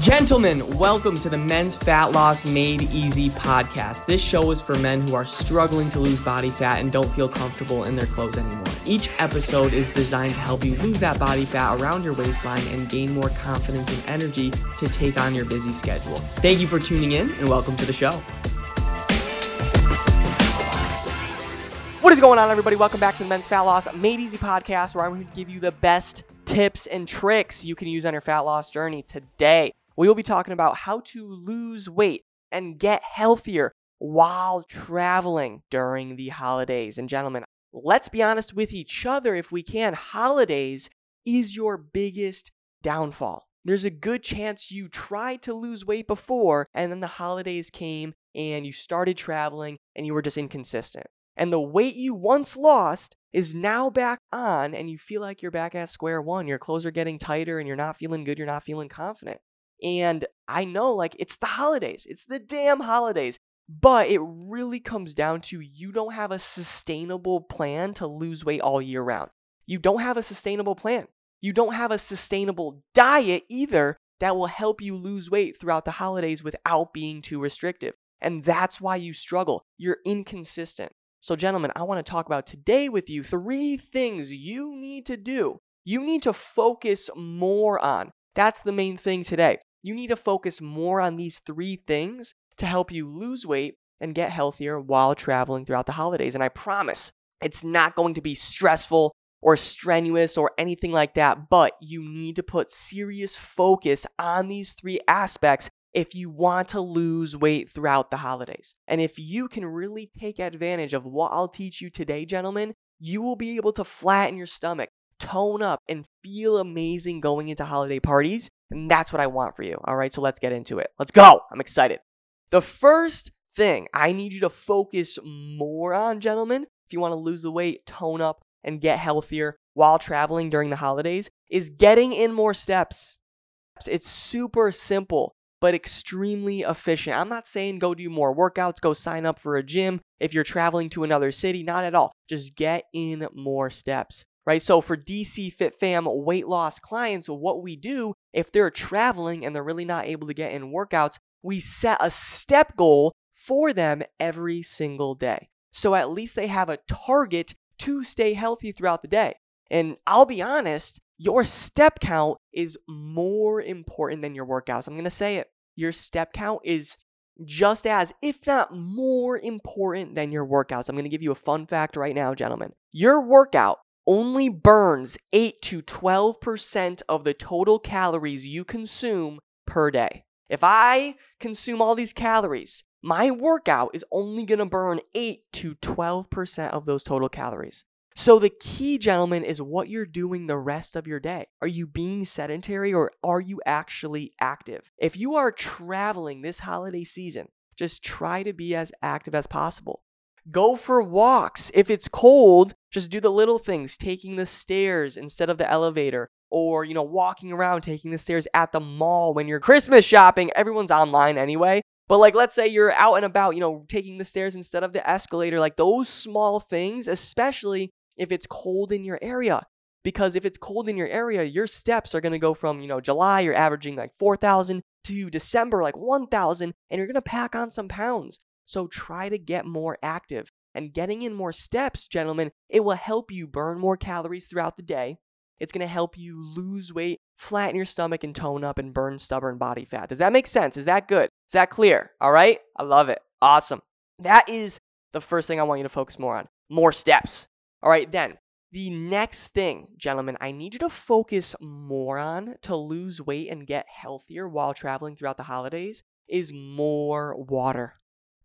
Gentlemen, welcome to the Men's Fat Loss Made Easy podcast. This show is for men who are struggling to lose body fat and don't feel comfortable in their clothes anymore. Each episode is designed to help you lose that body fat around your waistline and gain more confidence and energy to take on your busy schedule. Thank you for tuning in and welcome to the show. What is going on, everybody? Welcome back to the Men's Fat Loss Made Easy podcast, where I'm going to give you the best tips and tricks you can use on your fat loss journey today we will be talking about how to lose weight and get healthier while traveling during the holidays. And gentlemen, let's be honest with each other if we can. Holidays is your biggest downfall. There's a good chance you tried to lose weight before and then the holidays came and you started traveling and you were just inconsistent. And the weight you once lost is now back on and you feel like you're back at square one. Your clothes are getting tighter and you're not feeling good, you're not feeling confident. And I know, like, it's the holidays, it's the damn holidays. But it really comes down to you don't have a sustainable plan to lose weight all year round. You don't have a sustainable plan. You don't have a sustainable diet either that will help you lose weight throughout the holidays without being too restrictive. And that's why you struggle. You're inconsistent. So, gentlemen, I want to talk about today with you three things you need to do. You need to focus more on. That's the main thing today. You need to focus more on these three things to help you lose weight and get healthier while traveling throughout the holidays. And I promise it's not going to be stressful or strenuous or anything like that, but you need to put serious focus on these three aspects if you want to lose weight throughout the holidays. And if you can really take advantage of what I'll teach you today, gentlemen, you will be able to flatten your stomach, tone up, and feel amazing going into holiday parties and that's what I want for you. All right, so let's get into it. Let's go. I'm excited. The first thing I need you to focus more on, gentlemen, if you want to lose the weight, tone up, and get healthier while traveling during the holidays, is getting in more steps. It's super simple, but extremely efficient. I'm not saying go do more workouts, go sign up for a gym if you're traveling to another city, not at all. Just get in more steps right? So for DC Fit Fam weight loss clients, what we do if they're traveling and they're really not able to get in workouts, we set a step goal for them every single day. So at least they have a target to stay healthy throughout the day. And I'll be honest, your step count is more important than your workouts. I'm going to say it. Your step count is just as, if not more important than your workouts. I'm going to give you a fun fact right now, gentlemen. Your workout only burns 8 to 12% of the total calories you consume per day. If I consume all these calories, my workout is only going to burn 8 to 12% of those total calories. So, the key, gentlemen, is what you're doing the rest of your day. Are you being sedentary or are you actually active? If you are traveling this holiday season, just try to be as active as possible. Go for walks. If it's cold, just do the little things, taking the stairs instead of the elevator, or, you know, walking around, taking the stairs at the mall when you're Christmas shopping. Everyone's online anyway. But like, let's say you're out and about, you know, taking the stairs instead of the escalator, like those small things, especially if it's cold in your area. Because if it's cold in your area, your steps are going to go from, you know, July, you're averaging like 4,000 to December, like 1,000, and you're going to pack on some pounds. So try to get more active. And getting in more steps, gentlemen, it will help you burn more calories throughout the day. It's going to help you lose weight, flatten your stomach, and tone up and burn stubborn body fat. Does that make sense? Is that good? Is that clear? All right? I love it. Awesome. That is the first thing I want you to focus more on. More steps. All right, then. The next thing, gentlemen, I need you to focus more on to lose weight and get healthier while traveling throughout the holidays is more water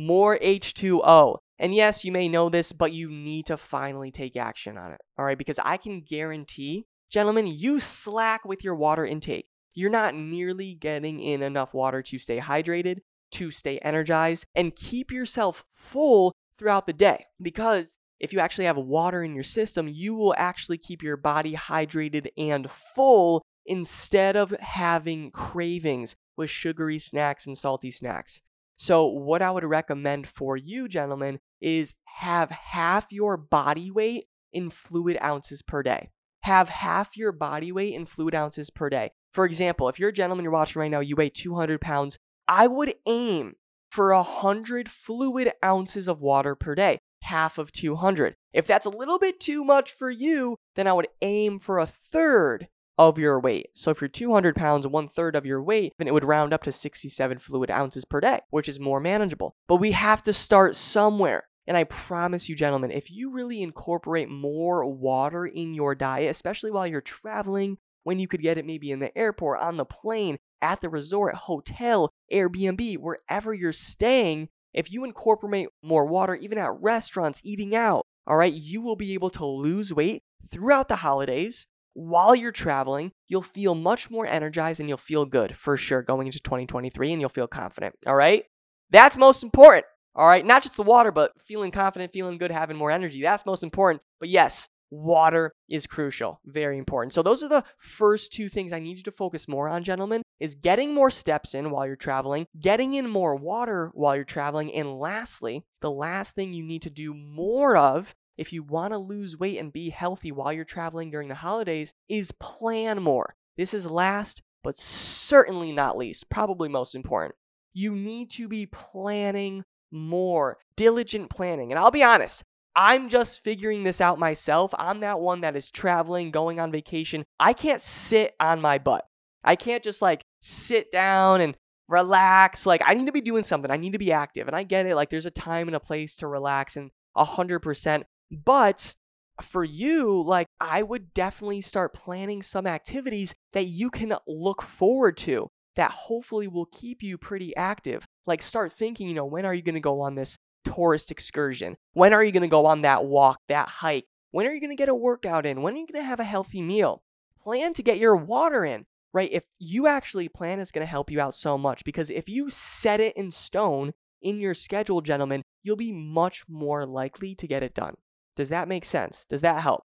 more H2O. And yes, you may know this, but you need to finally take action on it. All right, because I can guarantee, gentlemen, you slack with your water intake. You're not nearly getting in enough water to stay hydrated, to stay energized, and keep yourself full throughout the day. Because if you actually have water in your system, you will actually keep your body hydrated and full instead of having cravings with sugary snacks and salty snacks. So, what I would recommend for you, gentlemen, is have half your body weight in fluid ounces per day. Have half your body weight in fluid ounces per day. For example, if you're a gentleman you're watching right now, you weigh 200 pounds, I would aim for 100 fluid ounces of water per day, half of 200. If that's a little bit too much for you, then I would aim for a third of your weight. So if you're 200 pounds, one third of your weight, then it would round up to 67 fluid ounces per day, which is more manageable. But we have to start somewhere. And I promise you, gentlemen, if you really incorporate more water in your diet, especially while you're traveling, when you could get it maybe in the airport, on the plane, at the resort, hotel, Airbnb, wherever you're staying, if you incorporate more water, even at restaurants, eating out, all right, you will be able to lose weight throughout the holidays. While you're traveling, you'll feel much more energized and you'll feel good for sure going into 2023 and you'll feel confident. All right. That's most important. All right. Not just the water, but feeling confident, feeling good, having more energy. That's most important. But yes, water is crucial. Very important. So those are the first two things I need you to focus more on, gentlemen, is getting more steps in while you're traveling, getting in more water while you're traveling, and lastly, the last thing you need to do more of if you want to lose weight and be healthy while you're traveling during the holidays is plan more. This is last but certainly not least, probably most important. You need to be planning more, diligent planning. And I'll be honest, I'm just figuring this out myself. I'm that one that is traveling, going on vacation. I can't sit on my butt. I can't just like sit down and relax. Like, I need to be doing something. I need to be active. And I get it. Like, there's a time and a place to relax and 100%. But for you, like, I would definitely start planning some activities that you can look forward to that hopefully will keep you pretty active. Like, start thinking, you know, when are you going to go on this tourist excursion? When are you going to go on that walk, that hike? When are you going to get a workout in? When are you going to have a healthy meal? Plan to get your water in, right? If you actually plan, it's going to help you out so much because if you set it in stone in your schedule, gentlemen, you'll be much more likely to get it done. Does that make sense? Does that help?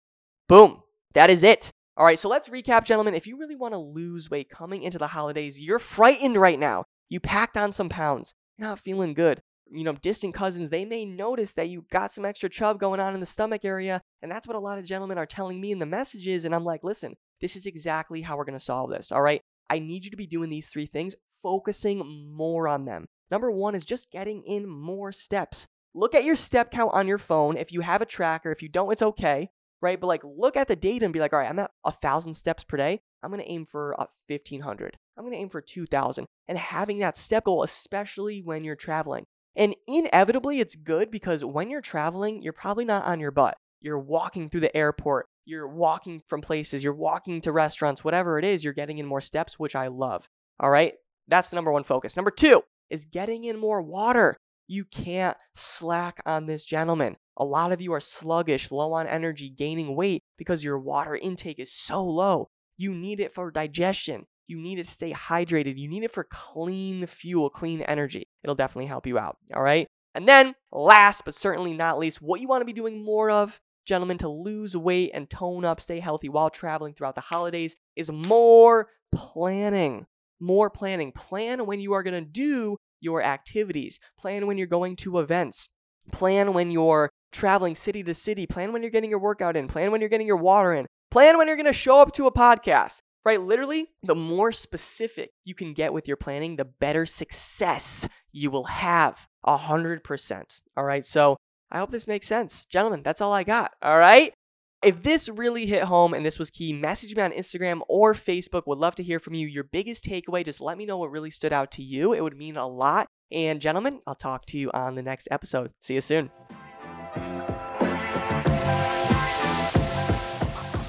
Boom. That is it. All right, so let's recap, gentlemen. If you really want to lose weight coming into the holidays, you're frightened right now. You packed on some pounds. You're not feeling good you know, distant cousins, they may notice that you got some extra chub going on in the stomach area. And that's what a lot of gentlemen are telling me in the messages. And I'm like, listen, this is exactly how we're going to solve this. All right. I need you to be doing these three things, focusing more on them. Number one is just getting in more steps. Look at your step count on your phone. If you have a tracker, if you don't, it's okay. Right. But like, look at the data and be like, all right, I'm at a thousand steps per day. I'm to aim for uh, 1500. I'm going to aim for 2000. And having that step goal, especially when you're traveling. And inevitably, it's good because when you're traveling, you're probably not on your butt. You're walking through the airport, you're walking from places, you're walking to restaurants, whatever it is, you're getting in more steps, which I love. All right. That's the number one focus. Number two is getting in more water. You can't slack on this, gentleman. A lot of you are sluggish, low on energy, gaining weight because your water intake is so low. You need it for digestion. You need it to stay hydrated. You need it for clean fuel, clean energy. It'll definitely help you out. All right. And then, last but certainly not least, what you want to be doing more of, gentlemen, to lose weight and tone up, stay healthy while traveling throughout the holidays is more planning. More planning. Plan when you are going to do your activities. Plan when you're going to events. Plan when you're traveling city to city. Plan when you're getting your workout in. Plan when you're getting your water in. Plan when you're going to show up to a podcast right? Literally, the more specific you can get with your planning, the better success you will have. A hundred percent. All right. So I hope this makes sense. Gentlemen, that's all I got. All right. If this really hit home and this was key, message me on Instagram or Facebook. Would love to hear from you. Your biggest takeaway, just let me know what really stood out to you. It would mean a lot. And gentlemen, I'll talk to you on the next episode. See you soon.